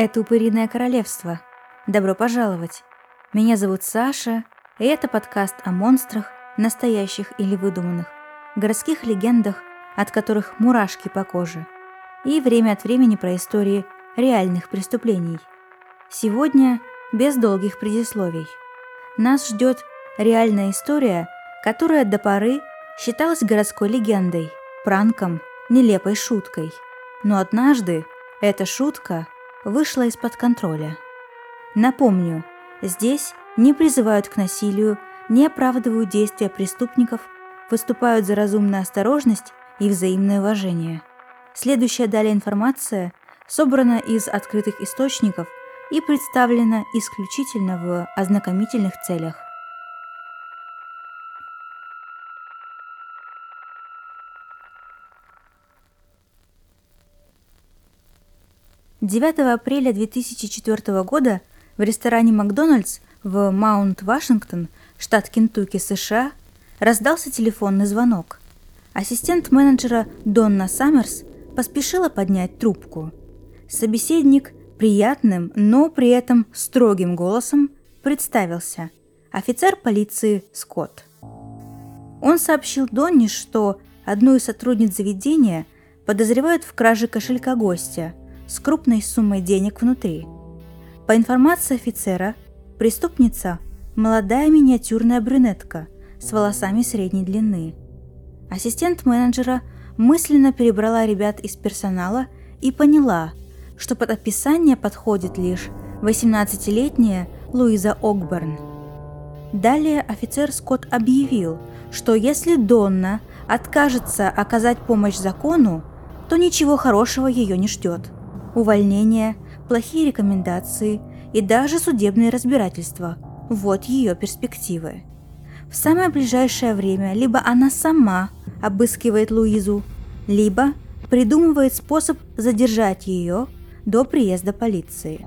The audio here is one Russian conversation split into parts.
Это «Упыриное королевство». Добро пожаловать. Меня зовут Саша, и это подкаст о монстрах, настоящих или выдуманных, городских легендах, от которых мурашки по коже, и время от времени про истории реальных преступлений. Сегодня без долгих предисловий. Нас ждет реальная история, которая до поры считалась городской легендой, пранком, нелепой шуткой. Но однажды эта шутка – вышла из-под контроля. Напомню, здесь не призывают к насилию, не оправдывают действия преступников, выступают за разумную осторожность и взаимное уважение. Следующая далее информация собрана из открытых источников и представлена исключительно в ознакомительных целях. 9 апреля 2004 года в ресторане «Макдональдс» в Маунт-Вашингтон, штат Кентукки, США, раздался телефонный звонок. Ассистент менеджера Донна Саммерс поспешила поднять трубку. Собеседник приятным, но при этом строгим голосом представился. Офицер полиции Скотт. Он сообщил Донне, что одну из сотрудниц заведения подозревают в краже кошелька гостя – с крупной суммой денег внутри. По информации офицера, преступница – молодая миниатюрная брюнетка с волосами средней длины. Ассистент менеджера мысленно перебрала ребят из персонала и поняла, что под описание подходит лишь 18-летняя Луиза Окберн. Далее офицер Скотт объявил, что если Донна откажется оказать помощь закону, то ничего хорошего ее не ждет – увольнение, плохие рекомендации и даже судебные разбирательства. Вот ее перспективы. В самое ближайшее время либо она сама обыскивает Луизу, либо придумывает способ задержать ее до приезда полиции.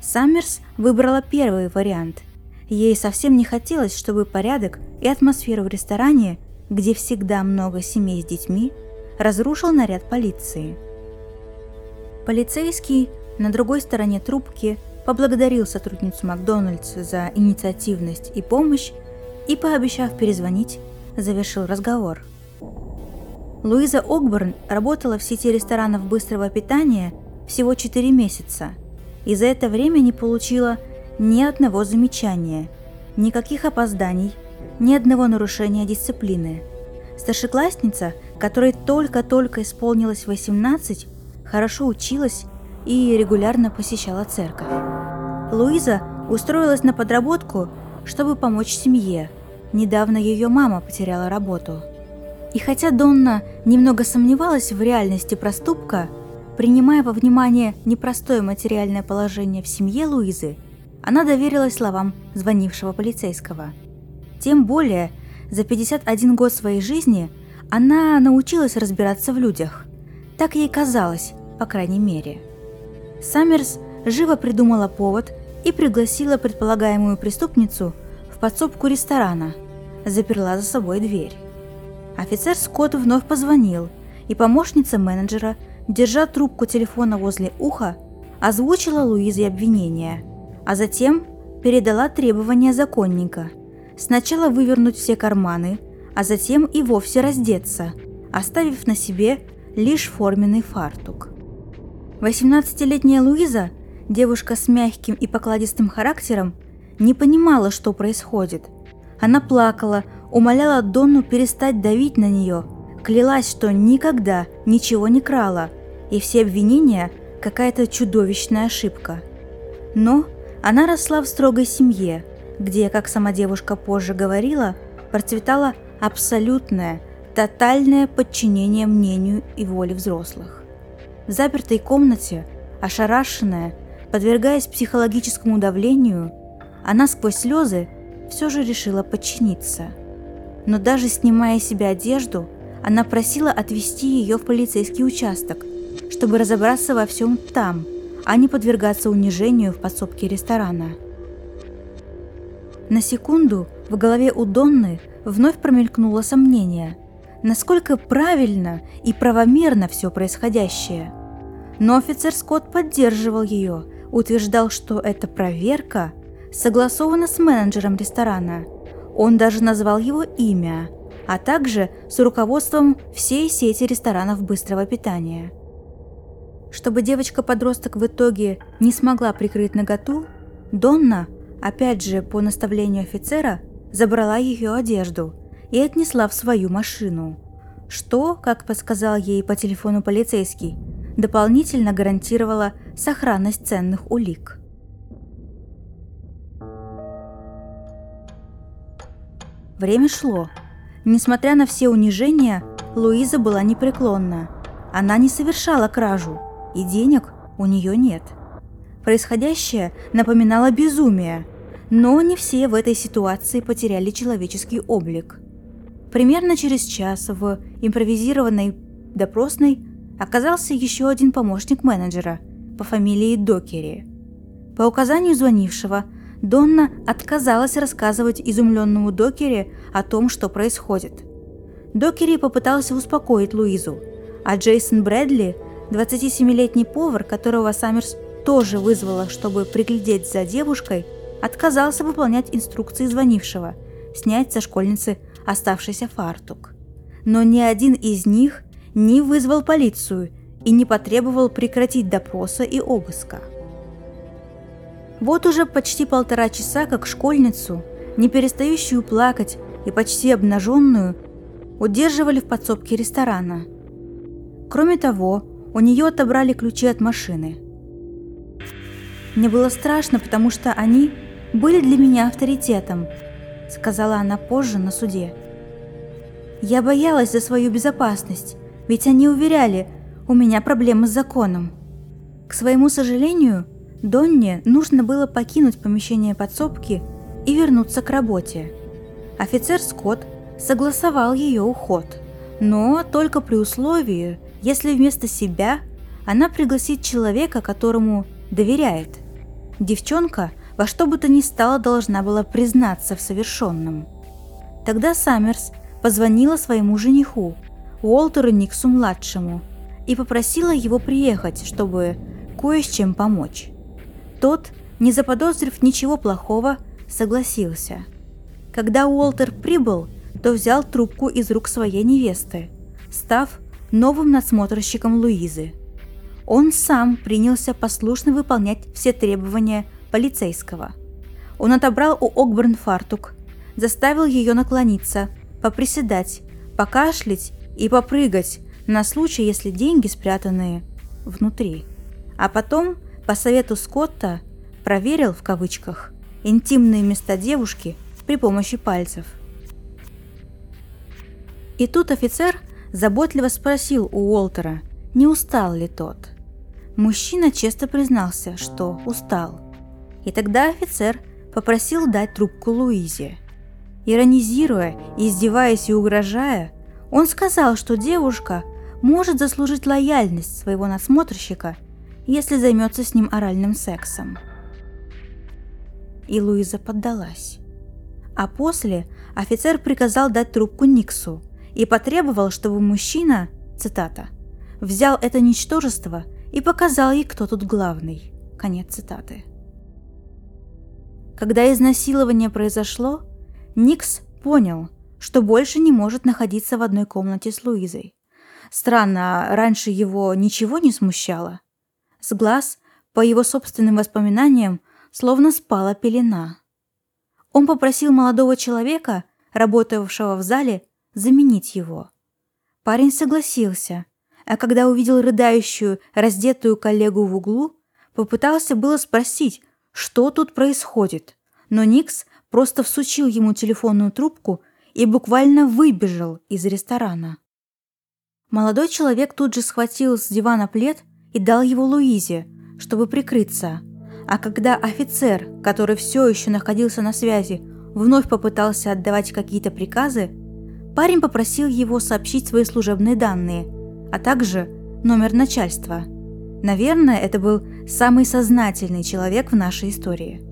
Саммерс выбрала первый вариант. Ей совсем не хотелось, чтобы порядок и атмосферу в ресторане, где всегда много семей с детьми, разрушил наряд полиции – Полицейский на другой стороне трубки поблагодарил сотрудницу Макдональдс за инициативность и помощь и, пообещав перезвонить, завершил разговор. Луиза Огборн работала в сети ресторанов быстрого питания всего 4 месяца и за это время не получила ни одного замечания, никаких опозданий, ни одного нарушения дисциплины. Старшеклассница, которой только-только исполнилось 18, хорошо училась и регулярно посещала церковь. Луиза устроилась на подработку, чтобы помочь семье. Недавно ее мама потеряла работу. И хотя Донна немного сомневалась в реальности проступка, принимая во внимание непростое материальное положение в семье Луизы, она доверилась словам звонившего полицейского. Тем более, за 51 год своей жизни она научилась разбираться в людях. Так ей казалось, по крайней мере. Саммерс живо придумала повод и пригласила предполагаемую преступницу в подсобку ресторана, заперла за собой дверь. Офицер Скотт вновь позвонил, и помощница менеджера, держа трубку телефона возле уха, озвучила Луизе обвинение, а затем передала требования законника. Сначала вывернуть все карманы, а затем и вовсе раздеться, оставив на себе лишь форменный фартук. 18-летняя Луиза, девушка с мягким и покладистым характером, не понимала, что происходит. Она плакала, умоляла Донну перестать давить на нее, клялась, что никогда ничего не крала, и все обвинения – какая-то чудовищная ошибка. Но она росла в строгой семье, где, как сама девушка позже говорила, процветало абсолютное, тотальное подчинение мнению и воле взрослых. В запертой комнате, ошарашенная, подвергаясь психологическому давлению, она сквозь слезы все же решила подчиниться. Но даже снимая себе одежду, она просила отвезти ее в полицейский участок, чтобы разобраться во всем там, а не подвергаться унижению в подсобке ресторана. На секунду в голове у Донны вновь промелькнуло сомнение, насколько правильно и правомерно все происходящее. Но офицер Скотт поддерживал ее, утверждал, что эта проверка согласована с менеджером ресторана. Он даже назвал его имя, а также с руководством всей сети ресторанов быстрого питания. Чтобы девочка-подросток в итоге не смогла прикрыть наготу, Донна, опять же по наставлению офицера, забрала ее одежду и отнесла в свою машину, что, как подсказал ей по телефону полицейский, дополнительно гарантировало сохранность ценных улик. Время шло. Несмотря на все унижения, Луиза была непреклонна. Она не совершала кражу, и денег у нее нет. Происходящее напоминало безумие, но не все в этой ситуации потеряли человеческий облик. Примерно через час в импровизированной допросной оказался еще один помощник менеджера по фамилии Докери. По указанию звонившего, Донна отказалась рассказывать изумленному Докери о том, что происходит. Докери попытался успокоить Луизу, а Джейсон Брэдли 27-летний повар, которого Саммерс тоже вызвала, чтобы приглядеть за девушкой, отказался выполнять инструкции звонившего, снять со школьницы оставшийся фартук. Но ни один из них не вызвал полицию и не потребовал прекратить допроса и обыска. Вот уже почти полтора часа, как школьницу, не перестающую плакать и почти обнаженную, удерживали в подсобке ресторана. Кроме того, у нее отобрали ключи от машины. Мне было страшно, потому что они были для меня авторитетом, сказала она позже на суде. Я боялась за свою безопасность, ведь они уверяли, у меня проблемы с законом. К своему сожалению, Донне нужно было покинуть помещение подсобки и вернуться к работе. Офицер Скотт согласовал ее уход, но только при условии, если вместо себя она пригласит человека, которому доверяет. Девчонка во что бы то ни стало должна была признаться в совершенном. Тогда Саммерс позвонила своему жениху, Уолтеру Никсу-младшему, и попросила его приехать, чтобы кое с чем помочь. Тот, не заподозрив ничего плохого, согласился. Когда Уолтер прибыл, то взял трубку из рук своей невесты, став новым надсмотрщиком Луизы. Он сам принялся послушно выполнять все требования полицейского. Он отобрал у Окберн фартук, заставил ее наклониться, поприседать, покашлять и попрыгать на случай, если деньги спрятанные внутри. А потом, по совету Скотта, проверил в кавычках интимные места девушки при помощи пальцев. И тут офицер заботливо спросил у Уолтера, не устал ли тот. Мужчина честно признался, что устал. И тогда офицер попросил дать трубку Луизе. Иронизируя, издеваясь и угрожая, он сказал, что девушка может заслужить лояльность своего насмотрщика, если займется с ним оральным сексом. И Луиза поддалась. А после офицер приказал дать трубку Никсу и потребовал, чтобы мужчина, цитата, взял это ничтожество и показал ей, кто тут главный. Конец цитаты. Когда изнасилование произошло, Никс понял, что больше не может находиться в одной комнате с Луизой. Странно, раньше его ничего не смущало. С глаз, по его собственным воспоминаниям, словно спала пелена. Он попросил молодого человека, работавшего в зале, заменить его. Парень согласился, а когда увидел рыдающую, раздетую коллегу в углу, попытался было спросить, что тут происходит, но Никс просто всучил ему телефонную трубку и буквально выбежал из ресторана. Молодой человек тут же схватил с дивана плед и дал его Луизе, чтобы прикрыться. А когда офицер, который все еще находился на связи, вновь попытался отдавать какие-то приказы, Парень попросил его сообщить свои служебные данные, а также номер начальства. Наверное, это был самый сознательный человек в нашей истории.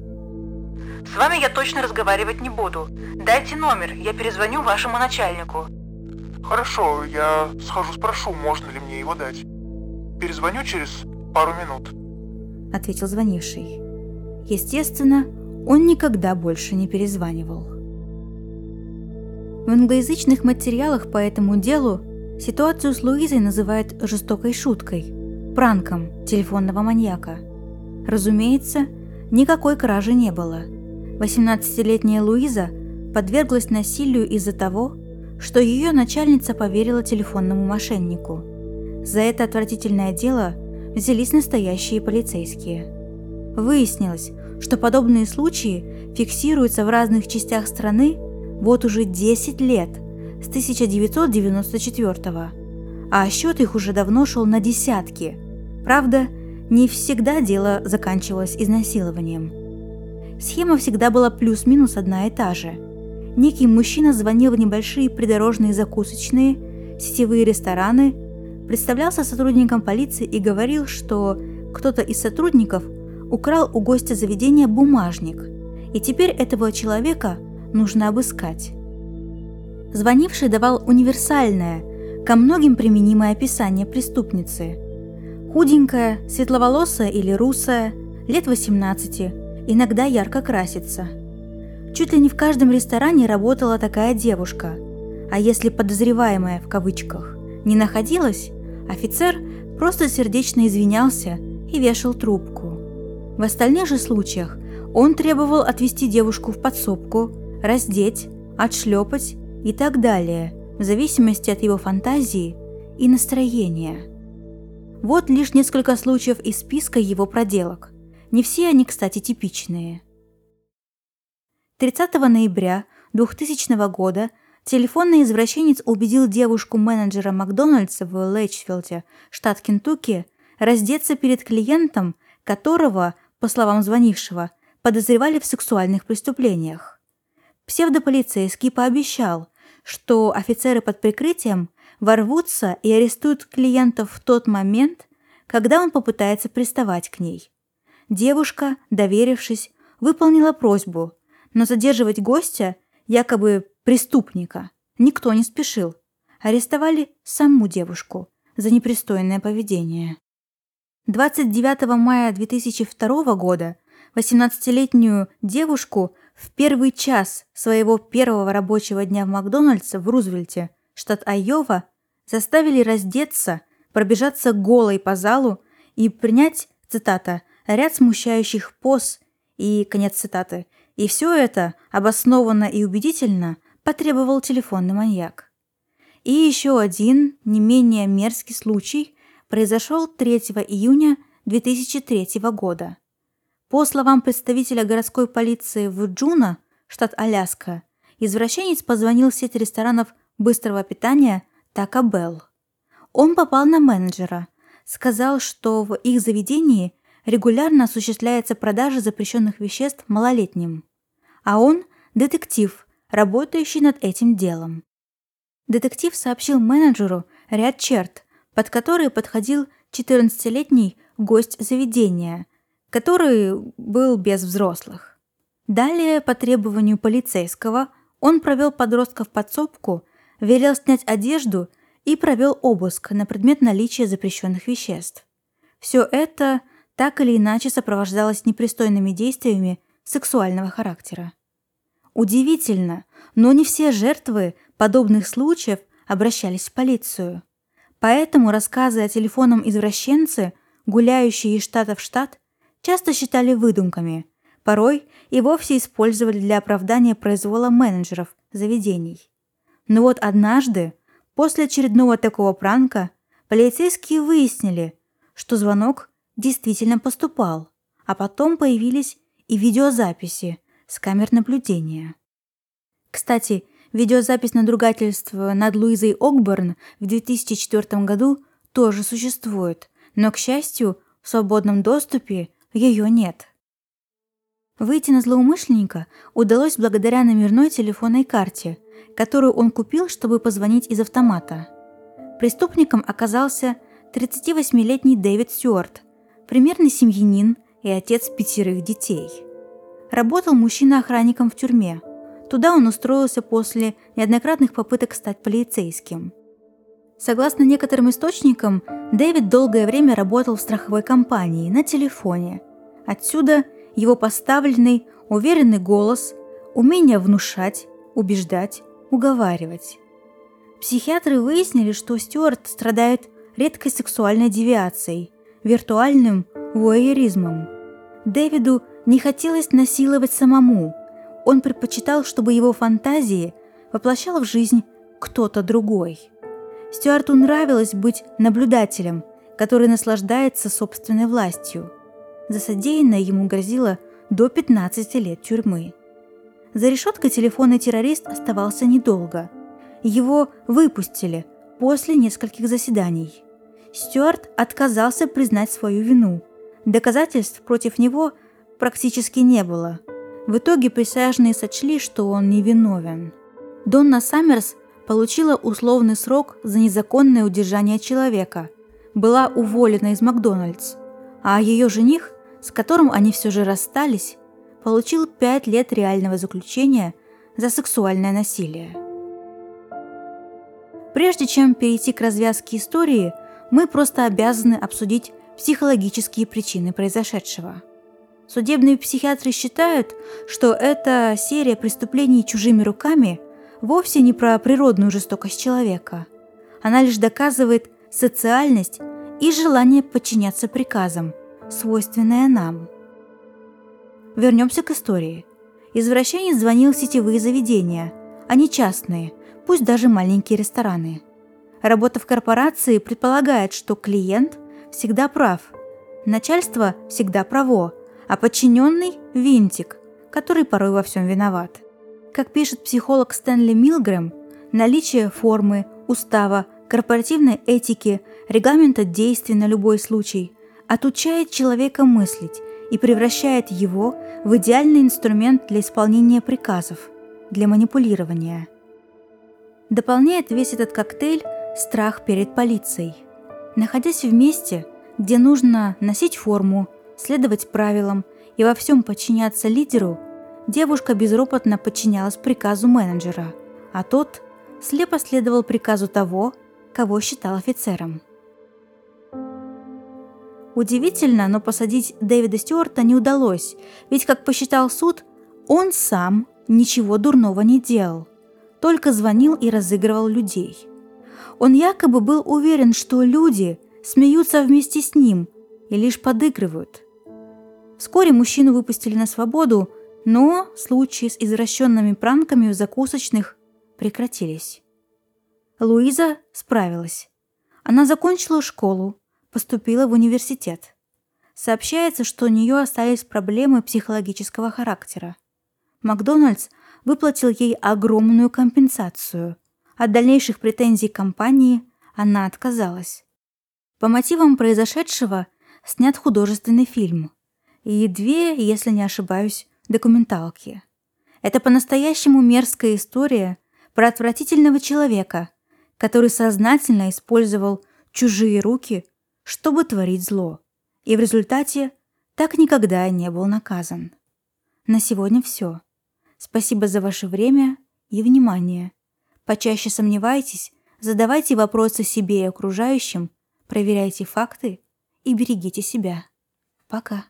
С вами я точно разговаривать не буду. Дайте номер, я перезвоню вашему начальнику. Хорошо, я схожу спрошу, можно ли мне его дать. Перезвоню через пару минут», — ответил звонивший. Естественно, он никогда больше не перезванивал. В англоязычных материалах по этому делу ситуацию с Луизой называют жестокой шуткой, пранком телефонного маньяка. Разумеется, никакой кражи не было. 18-летняя Луиза подверглась насилию из-за того, что ее начальница поверила телефонному мошеннику. За это отвратительное дело взялись настоящие полицейские. Выяснилось, что подобные случаи фиксируются в разных частях страны вот уже 10 лет, с 1994 -го. а счет их уже давно шел на десятки. Правда, не всегда дело заканчивалось изнасилованием. Схема всегда была плюс-минус одна и та же. Некий мужчина звонил в небольшие придорожные закусочные, сетевые рестораны, представлялся сотрудником полиции и говорил, что кто-то из сотрудников украл у гостя заведения бумажник, и теперь этого человека нужно обыскать. Звонивший давал универсальное, ко многим применимое описание преступницы. Худенькая, светловолосая или русая, лет 18, иногда ярко красится. Чуть ли не в каждом ресторане работала такая девушка, а если подозреваемая в кавычках не находилась, офицер просто сердечно извинялся и вешал трубку. В остальных же случаях он требовал отвезти девушку в подсобку, раздеть, отшлепать и так далее, в зависимости от его фантазии и настроения. Вот лишь несколько случаев из списка его проделок. Не все они, кстати, типичные. 30 ноября 2000 года телефонный извращенец убедил девушку-менеджера Макдональдса в Лэчфилде, штат Кентукки, раздеться перед клиентом, которого, по словам звонившего, подозревали в сексуальных преступлениях. Псевдополицейский пообещал, что офицеры под прикрытием ворвутся и арестуют клиентов в тот момент, когда он попытается приставать к ней. Девушка, доверившись, выполнила просьбу, но задерживать гостя, якобы преступника, никто не спешил. Арестовали саму девушку за непристойное поведение. 29 мая 2002 года 18-летнюю девушку в первый час своего первого рабочего дня в Макдональдсе в Рузвельте, штат Айова, заставили раздеться, пробежаться голой по залу и принять, цитата, «ряд смущающих поз» и, конец цитаты, и все это обоснованно и убедительно потребовал телефонный маньяк. И еще один, не менее мерзкий случай произошел 3 июня 2003 года. По словам представителя городской полиции в Джуна, штат Аляска, извращенец позвонил в сеть ресторанов быстрого питания Taco Bell. Он попал на менеджера, сказал, что в их заведении регулярно осуществляется продажа запрещенных веществ малолетним. А он – детектив, работающий над этим делом. Детектив сообщил менеджеру ряд черт, под которые подходил 14-летний гость заведения – который был без взрослых. Далее, по требованию полицейского, он провел подростка в подсобку, велел снять одежду и провел обыск на предмет наличия запрещенных веществ. Все это так или иначе сопровождалось непристойными действиями сексуального характера. Удивительно, но не все жертвы подобных случаев обращались в полицию. Поэтому рассказы о телефонном извращенце, гуляющие из штата в штат, часто считали выдумками, порой и вовсе использовали для оправдания произвола менеджеров заведений. Но вот однажды, после очередного такого пранка, полицейские выяснили, что звонок действительно поступал, а потом появились и видеозаписи с камер наблюдения. Кстати, видеозапись надругательства над Луизой Окберн в 2004 году тоже существует, но, к счастью, в свободном доступе ее нет. Выйти на злоумышленника удалось благодаря номерной телефонной карте, которую он купил, чтобы позвонить из автомата. Преступником оказался 38-летний Дэвид Стюарт, примерный семьянин и отец пятерых детей. Работал мужчина охранником в тюрьме. Туда он устроился после неоднократных попыток стать полицейским. Согласно некоторым источникам, Дэвид долгое время работал в страховой компании на телефоне. Отсюда его поставленный, уверенный голос, умение внушать, убеждать, уговаривать. Психиатры выяснили, что Стюарт страдает редкой сексуальной девиацией, виртуальным вуайеризмом. Дэвиду не хотелось насиловать самому. Он предпочитал, чтобы его фантазии воплощал в жизнь кто-то другой. Стюарту нравилось быть наблюдателем, который наслаждается собственной властью. За содеянное ему грозило до 15 лет тюрьмы. За решеткой телефонный террорист оставался недолго. Его выпустили после нескольких заседаний. Стюарт отказался признать свою вину. Доказательств против него практически не было. В итоге присяжные сочли, что он невиновен. Донна Саммерс получила условный срок за незаконное удержание человека, была уволена из Макдональдс, а ее жених, с которым они все же расстались, получил 5 лет реального заключения за сексуальное насилие. Прежде чем перейти к развязке истории, мы просто обязаны обсудить психологические причины произошедшего. Судебные психиатры считают, что эта серия преступлений чужими руками вовсе не про природную жестокость человека. Она лишь доказывает социальность и желание подчиняться приказам, свойственное нам. Вернемся к истории. Извращенец звонил в сетевые заведения, а не частные, пусть даже маленькие рестораны. Работа в корпорации предполагает, что клиент всегда прав, начальство всегда право, а подчиненный – винтик, который порой во всем виноват. Как пишет психолог Стэнли Милгрэм, наличие формы, устава, корпоративной этики, регламента действий на любой случай отучает человека мыслить и превращает его в идеальный инструмент для исполнения приказов, для манипулирования. Дополняет весь этот коктейль страх перед полицией. Находясь в месте, где нужно носить форму, следовать правилам и во всем подчиняться лидеру, девушка безропотно подчинялась приказу менеджера, а тот слепо следовал приказу того, кого считал офицером. Удивительно, но посадить Дэвида Стюарта не удалось, ведь, как посчитал суд, он сам ничего дурного не делал, только звонил и разыгрывал людей. Он якобы был уверен, что люди смеются вместе с ним и лишь подыгрывают. Вскоре мужчину выпустили на свободу, но случаи с извращенными пранками в закусочных прекратились. Луиза справилась. Она закончила школу, поступила в университет. Сообщается, что у нее остались проблемы психологического характера. Макдональдс выплатил ей огромную компенсацию. От дальнейших претензий компании она отказалась. По мотивам произошедшего снят художественный фильм. И две, если не ошибаюсь, документалки. Это по-настоящему мерзкая история про отвратительного человека, который сознательно использовал чужие руки чтобы творить зло, и в результате так никогда не был наказан. На сегодня все. Спасибо за ваше время и внимание. Почаще сомневайтесь, задавайте вопросы себе и окружающим, проверяйте факты и берегите себя. Пока.